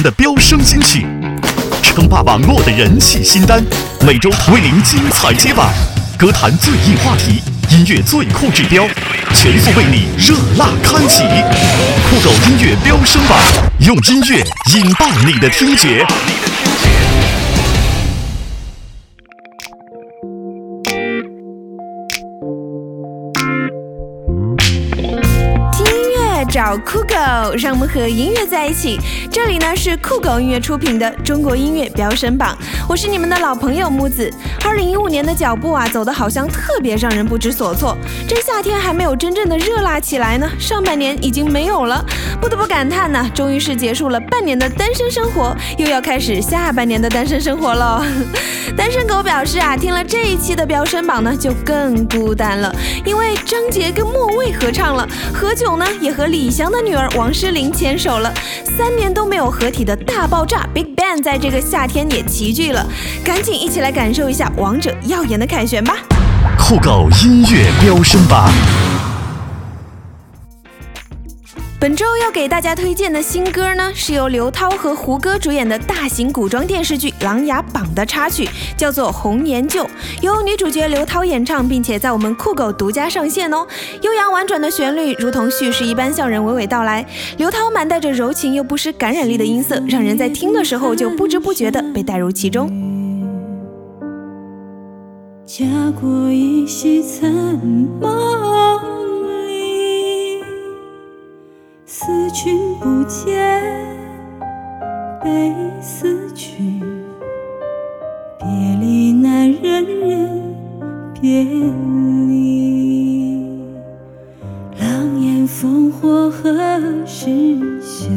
的飙升金曲，称霸网络的人气新单，每周为您精彩接榜。歌坛最硬话题，音乐最酷指标，全速为你热辣开启。酷狗音乐飙升榜，用音乐引爆你的听觉。酷狗，让我们和音乐在一起。这里呢是酷狗音乐出品的中国音乐飙升榜，我是你们的老朋友木子。二零一五年的脚步啊，走的好像特别让人不知所措。这夏天还没有真正的热辣起来呢，上半年已经没有了，不得不感叹呢，终于是结束了半年的单身生活，又要开始下半年的单身生活喽。单身狗表示啊，听了这一期的飙升榜呢，就更孤单了，因为张杰跟莫蔚合唱了，何炅呢也和李湘的女儿王诗龄牵手了，三年都没有合体的大爆炸 Big Bang 在这个夏天也齐聚了，赶紧一起来感受一下王者耀眼的凯旋吧。酷狗音乐飙升榜。本周要给大家推荐的新歌呢，是由刘涛和胡歌主演的大型古装电视剧《琅琊榜》的插曲，叫做《红颜旧》，由女主角刘涛演唱，并且在我们酷狗独家上线哦。悠扬婉转的旋律，如同叙事一般向人娓娓道来。刘涛满带着柔情又不失感染力的音色，让人在听的时候就不知不觉地被带入其中。家国依稀残梦君不见，悲思君。别离难忍忍别离，狼烟烽火何时休？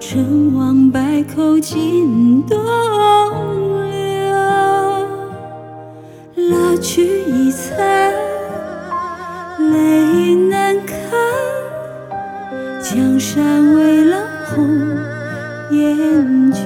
成王败寇尽东流，蜡炬已残，泪难干。江山未老红颜旧，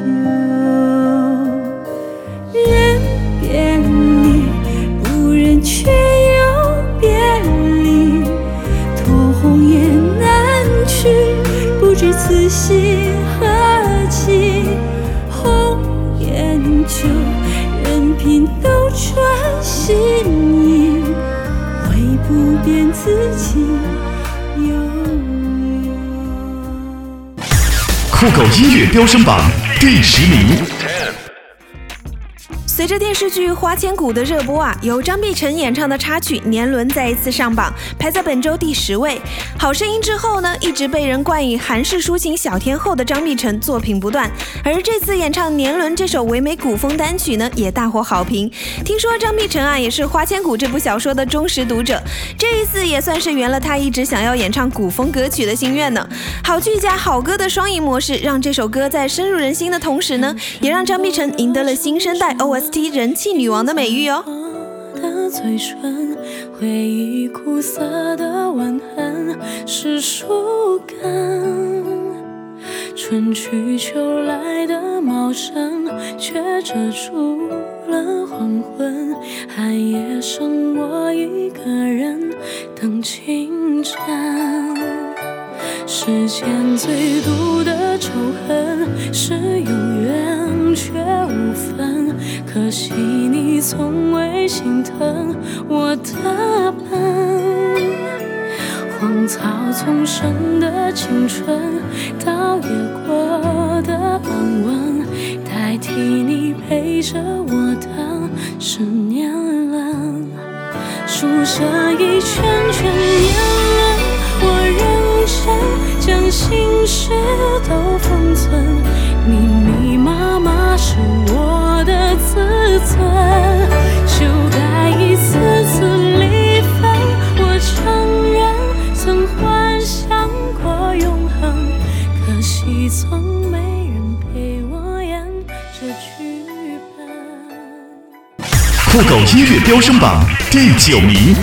音乐飙升榜第十名。随着电视剧《花千骨》的热播啊，由张碧晨演唱的插曲《年轮》再一次上榜，排在本周第十位。好声音之后呢，一直被人冠以韩式抒情小天后的张碧晨作品不断，而这次演唱《年轮》这首唯美古风单曲呢，也大获好评。听说张碧晨啊，也是《花千骨》这部小说的忠实读者，这一次也算是圆了他一直想要演唱古风歌曲的心愿呢。好剧加好歌的双赢模式，让这首歌在深入人心的同时呢，也让张碧晨赢得了新生代 OS OST 人气女王的美誉哦。我的嘴唇，回忆苦涩的吻痕，是树根。春去秋来的茂盛，却遮住了黄昏。寒夜剩我一个人等清晨。世间最毒的仇恨是有缘却无分，可惜你从未心疼我的笨。荒草丛生的青春，倒也过得安稳，代替你陪着我的是年轮。数着一圈圈事都封存，密密麻麻是我的自尊，就待一次次离分。我承认曾幻想过永恒，可惜从没人陪我演这剧本。酷狗音乐飙升榜第九名。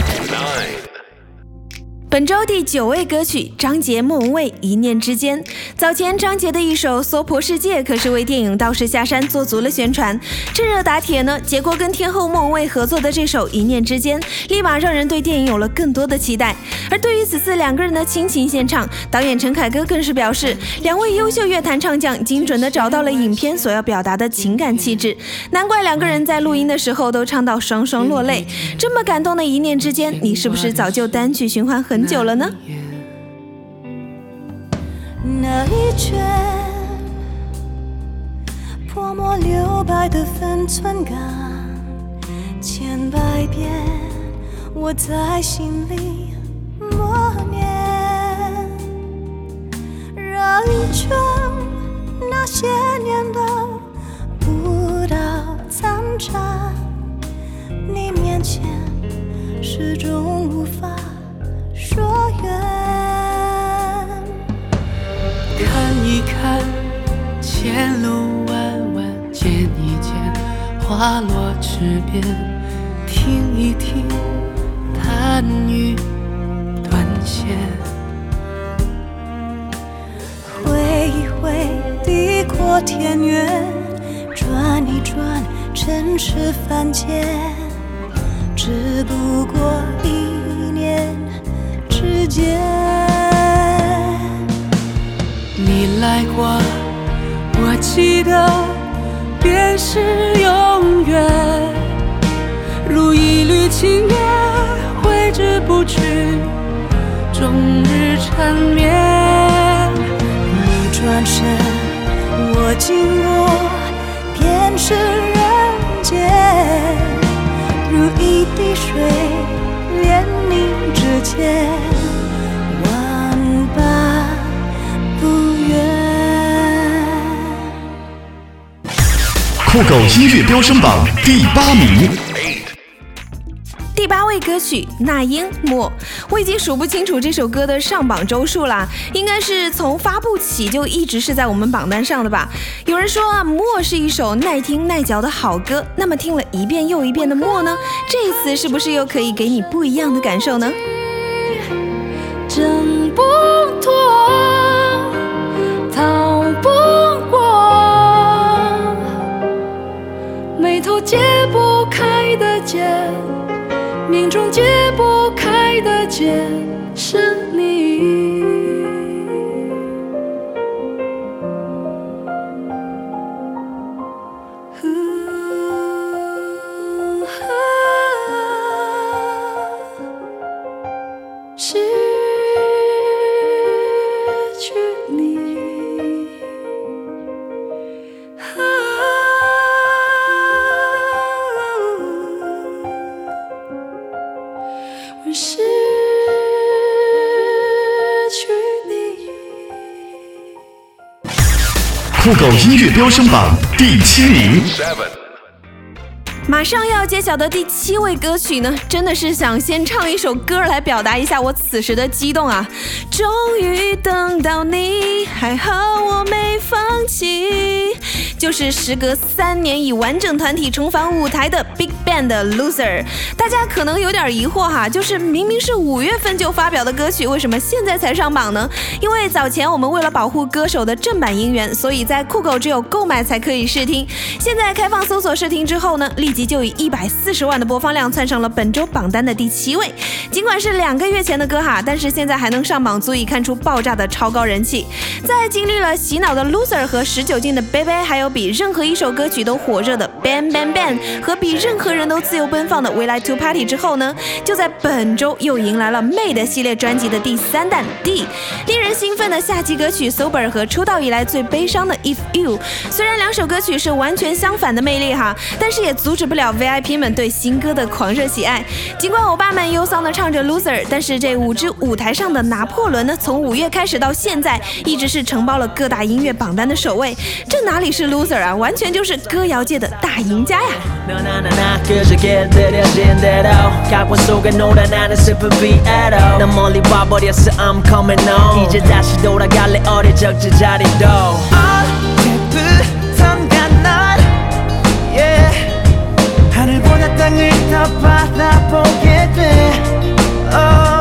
本周第九位歌曲，张杰、莫文蔚《一念之间》。早前张杰的一首《娑婆世界》可是为电影《道士下山》做足了宣传。趁热打铁呢，结果跟天后莫文蔚合作的这首《一念之间》，立马让人对电影有了更多的期待。而对于此次两个人的亲情献唱，导演陈凯歌更是表示，两位优秀乐坛唱将精准的找到了影片所要表达的情感气质，难怪两个人在录音的时候都唱到双双落泪。这么感动的一念之间，你是不是早就单曲循环很久了呢？那一卷泼墨留白的分寸感，千百遍我在心里默念，绕一圈那些年的不到残渣，你面前始终无法说远。看一看前路弯弯，见一见花落池边，听一听弹语断线，挥一挥地阔天远，转一转尘世凡间，只不过一之间。你来过，我记得便是永远，如一缕青烟，挥之不去，终日缠绵。你转身，我经过，便是人间，如一滴水，连你指尖，酷狗音乐飙升榜第八名，第八位歌曲《那英莫》，我已经数不清楚这首歌的上榜周数了，应该是从发布起就一直是在我们榜单上的吧。有人说啊，《莫》是一首耐听耐嚼的好歌，那么听了一遍又一遍的《莫》呢，这一次是不是又可以给你不一样的感受呢？挣不脱，逃不头解不开的结，命中解不开的结是你。酷狗音乐飙升榜第七名，马上要揭晓的第七位歌曲呢，真的是想先唱一首歌来表达一下我此时的激动啊！终于等到你，还好我没放弃。就是时隔三年以完整团体重返舞台的 Big Bang 的 Loser。大家可能有点疑惑哈，就是明明是五月份就发表的歌曲，为什么现在才上榜呢？因为早前我们为了保护歌手的正版音源，所以在酷狗只有购买才可以试听。现在开放搜索试听之后呢，立即就以一百四十万的播放量窜上了本周榜单的第七位。尽管是两个月前的歌哈，但是现在还能上榜，足以看出爆炸的超高人气。在经历了洗脑的 Loser 和十九禁的 Baby，还有比任何一首歌曲都火热的 Bang Bang Bang 和比任何人都自由奔放的 We Like to Party 之后呢，就在本周又迎来了 Made 系列专辑的第三弹 D。令人兴奋的夏季歌曲 Sober 和出道以来最悲伤的 If You。虽然两首歌曲是完全相反的魅力哈，但是也阻止不了 VIP 们对新歌的狂热喜爱。尽管欧巴们忧伤的唱着 Loser，但是这五支舞台上的拿破仑呢，从五月开始到现在，一直是承包了各大音乐榜单的首位。这哪里是 Loser 啊，完全就是歌谣界的大赢家呀！ 땅을 더 바라보게 돼. Oh,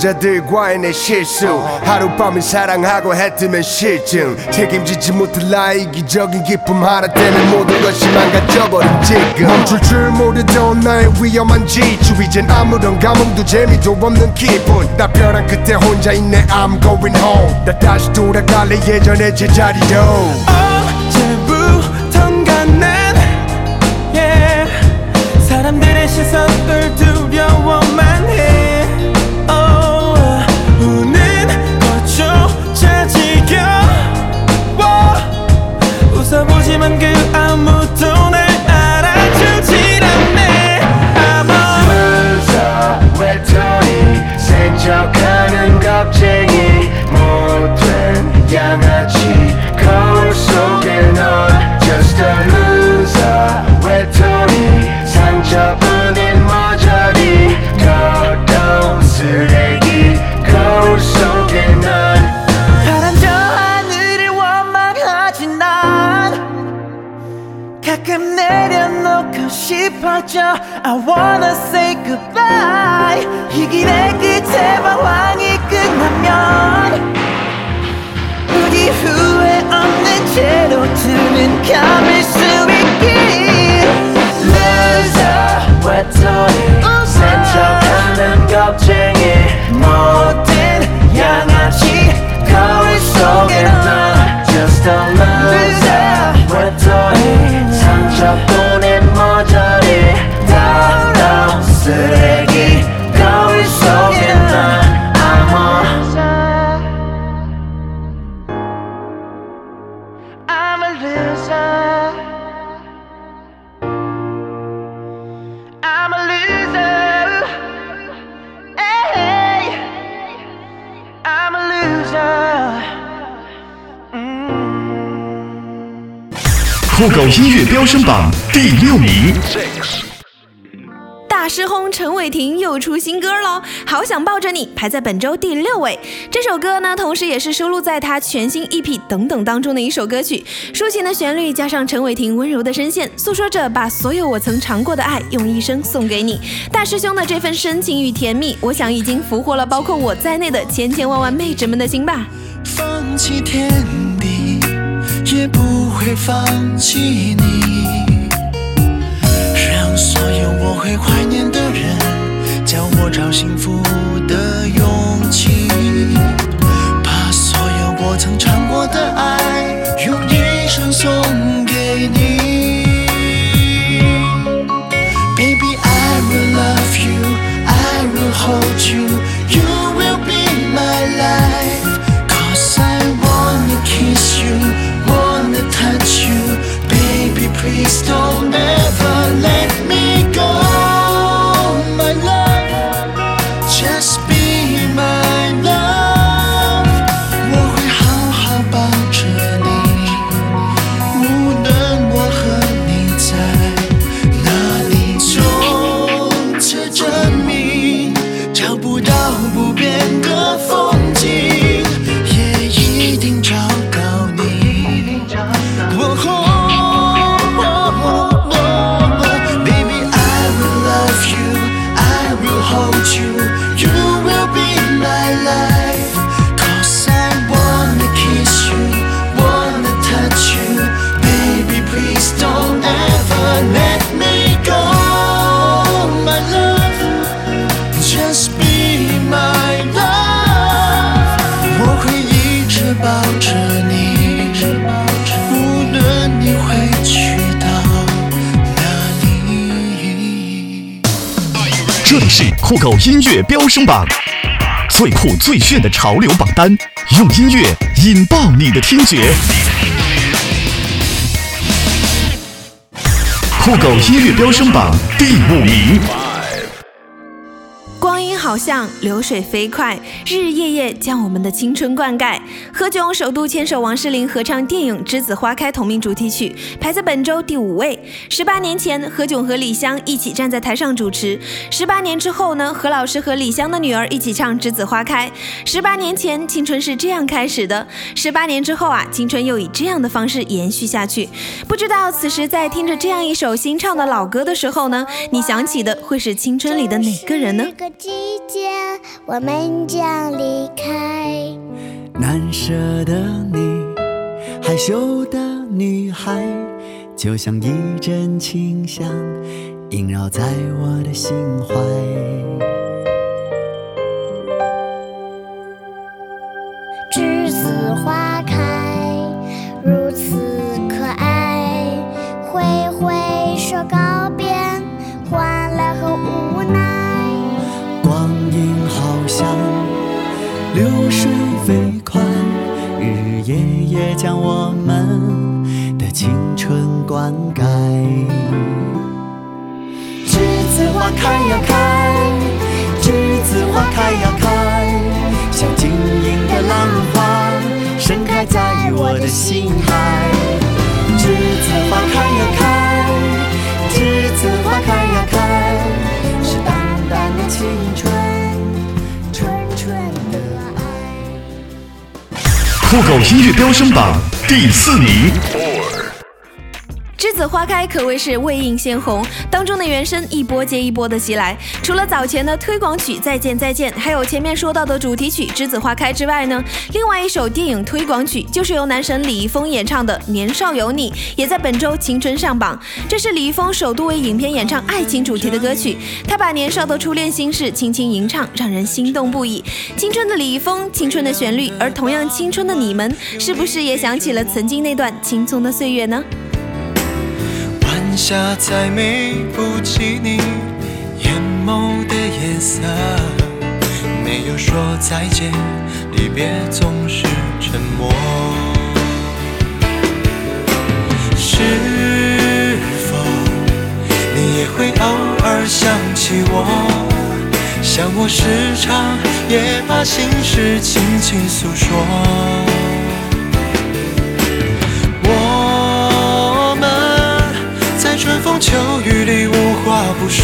여자들과의 내 실수. 하룻밤을 사랑하고 해뜨면 실증. 책임지지 못할 나의 이기적인 기쁨 하나 때문에 모든 것이 망가져버린 지금. 멈출 줄 모르던 나의 위험한 지주. 이젠 아무런 감흥도 재미도 없는 기분. 나 벼랑 끝에 혼자 있네. I'm going home. 나 다시 돌아갈래. 예전의 제자리로 I wanna say 音乐飙升榜第六名，大师轰陈伟霆又出新歌喽，好想抱着你排在本周第六位。这首歌呢，同时也是收录在他全新 EP《等等》当中的一首歌曲。抒情的旋律加上陈伟霆温柔的声线，诉说着把所有我曾尝过的爱用一生送给你。大师兄的这份深情与甜蜜，我想已经俘获了包括我在内的千千万万妹纸们的心吧。放弃天地，也不会放弃你。让所有我会怀念的人，教我找幸福的勇气。把所有我曾尝过的爱，用一生送给你。Baby, I will love you, I will hold you, 酷狗音乐飙升榜，最酷最炫的潮流榜单，用音乐引爆你的听觉。酷狗音乐飙升榜第五名，好像流水飞快，日日夜夜将我们的青春灌溉。何炅首度牵手王诗龄合唱电影《栀子花开》同名主题曲，排在本周第五位。十八年前，何炅和李湘一起站在台上主持；十八年之后呢，何老师和李湘的女儿一起唱《栀子花开》。十八年前，青春是这样开始的；十八年之后啊，青春又以这样的方式延续下去。不知道此时在听着这样一首新唱的老歌的时候呢，你想起的会是青春里的哪个人呢？季节，我们将离开。难舍的你，害羞的女孩，就像一阵清香，萦绕在我的心怀。栀子花开，如此可爱。挥挥手告别，流水飞快，日日夜夜将我们的青春灌溉。栀子花开呀开，栀子花开呀开，像晶莹的浪花，盛开在我的心海。栀子花开呀开，酷狗音乐飙升榜第四名，栀子花开可谓是未映先红，当中的原声一波接一波的袭来。除了早前的推广曲《再见再见》，还有前面说到的主题曲《栀子花开》之外呢，另外一首电影推广曲就是由男神李易峰演唱的《年少有你》，也在本周青春上榜。这是李易峰首度为影片演唱爱情主题的歌曲，他把年少的初恋心事轻轻吟唱，让人心动不已。青春的李易峰，青春的旋律，而同样青春的你们，是不是也想起了曾经那段青葱的岁月呢？下再美不及你眼眸的颜色，没有说再见，离别总是沉默。是否你也会偶尔想起我？像我时常也把心事轻轻诉说。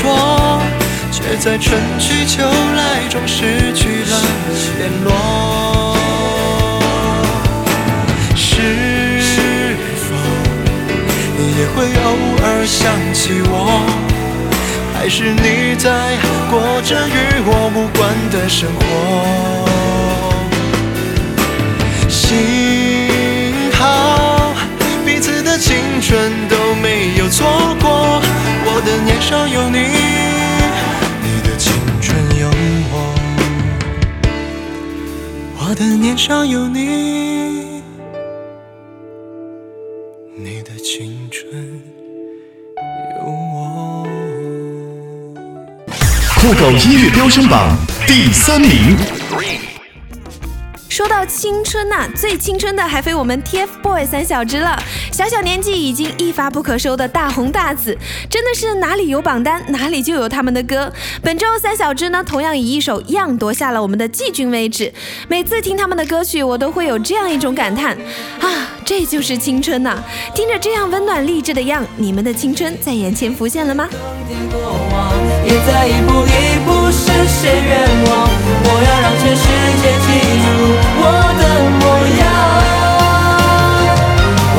我，却在春去秋来中失去了联络。是否你也会偶尔想起我？还是你在过着与我无关的生活？幸好彼此的青春都没有错过，我的年少有上有你，你的青春有我。酷狗音乐飙升榜第三名，到青春呐、最青春的还非我们 TFBOYS 三小只了。小小年纪已经一发不可收的大红大紫，真的是哪里有榜单哪里就有他们的歌。本周三小只呢，同样以一首《样》夺下了我们的季军位置。每次听他们的歌曲，我都会有这样一种感叹啊，这就是青春呐、听着这样温暖励志的《样》，你们的青春在眼前浮现了吗？也在一步一步实现愿望。我要让全世界记住我的模样。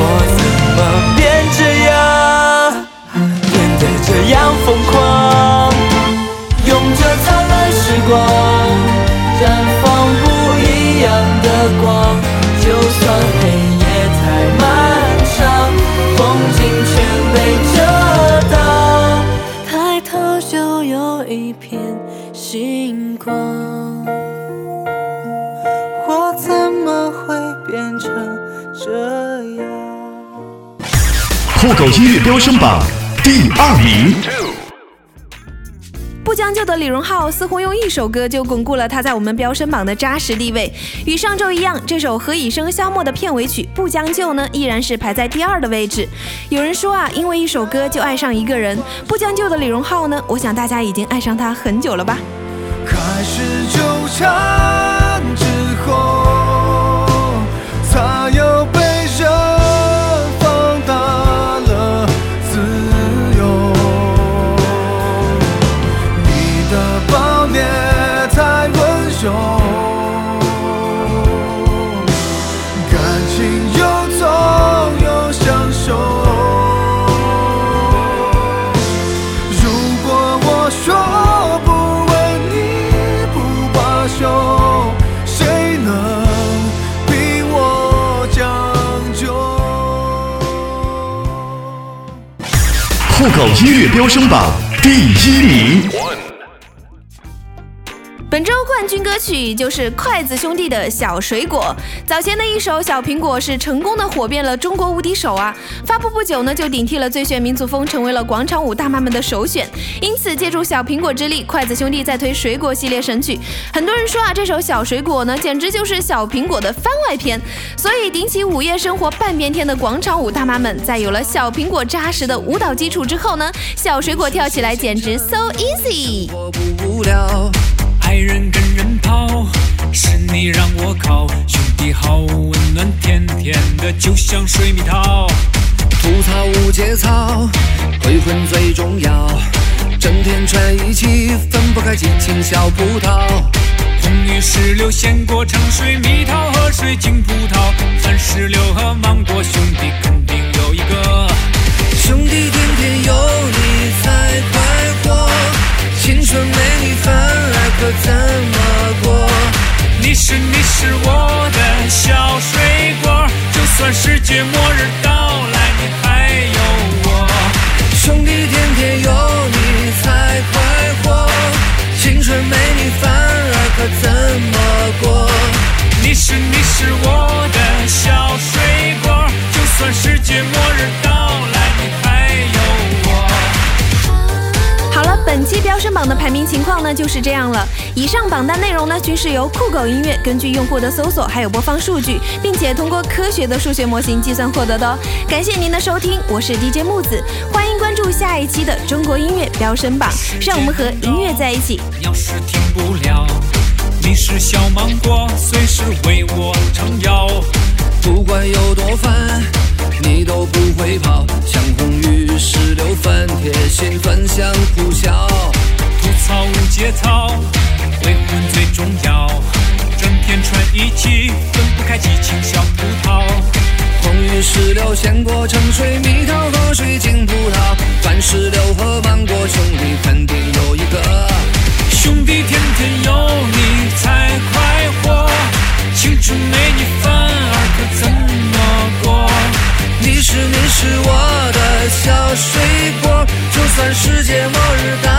我怎么变这样，变得这样疯狂？酷狗音乐飙升榜第二名，不将就的李荣浩似乎用一首歌就巩固了他在我们飙升榜的扎实地位。与上周一样，这首《何以笙箫默》的片尾曲《不将就》呢，依然是排在第二的位置。有人说啊，因为一首歌就爱上一个人，不将就的李荣浩呢，我想大家已经爱上他很久了吧。开始纠缠狗音乐飙升榜第一名。冠军歌曲就是筷子兄弟的《小水果》。早前的一首《小苹果》是成功的火遍了中国无敌手啊！发布不久呢，就顶替了《最炫民族风》，成为了广场舞大妈们的首选。因此，借助《小苹果》之力，筷子兄弟在推水果系列神曲。很多人说啊，这首《小水果》呢，简直就是《小苹果》的番外篇。所以，顶起午夜生活半边天的广场舞大妈们，在有了《小苹果》扎实的舞蹈基础之后呢，《小水果》跳起来简直 so easy。我不无聊，爱人跟人跑，是你让我靠，兄弟好温暖，甜甜的就像水蜜桃。吐槽无节操，鬼混最重要，整天串一起，分不开激情小葡萄。红玉石榴、鲜果、橙水、蜜桃和水晶葡萄，番石榴和芒果，兄弟肯定有一个。兄弟天天有你才快活，青春没你反而可怎么过？你是你是我的小水果，就算世界末日到来，你还有我。兄弟天天有你才快活，青春没你反而可怎么过？你是你是我榜的排名情况呢就是这样了。以上榜单内容呢均是由酷狗音乐根据用户的搜索还有播放数据，并且通过科学的数学模型计算获得的哦。感谢您的收听，我是 DJ 木子，欢迎关注下一期的中国音乐飙升榜，让我们和音乐在一起。要是停不了，你是小芒果，随时为我撑腰。不管有多烦，你都不会跑，鲜过橙水蜜桃和水晶葡萄，钻石榴和芒果，兄弟肯定有一个。兄弟天天有你才快活，青春没你反而可怎么过？你是你是我的小水果，就算世界末日。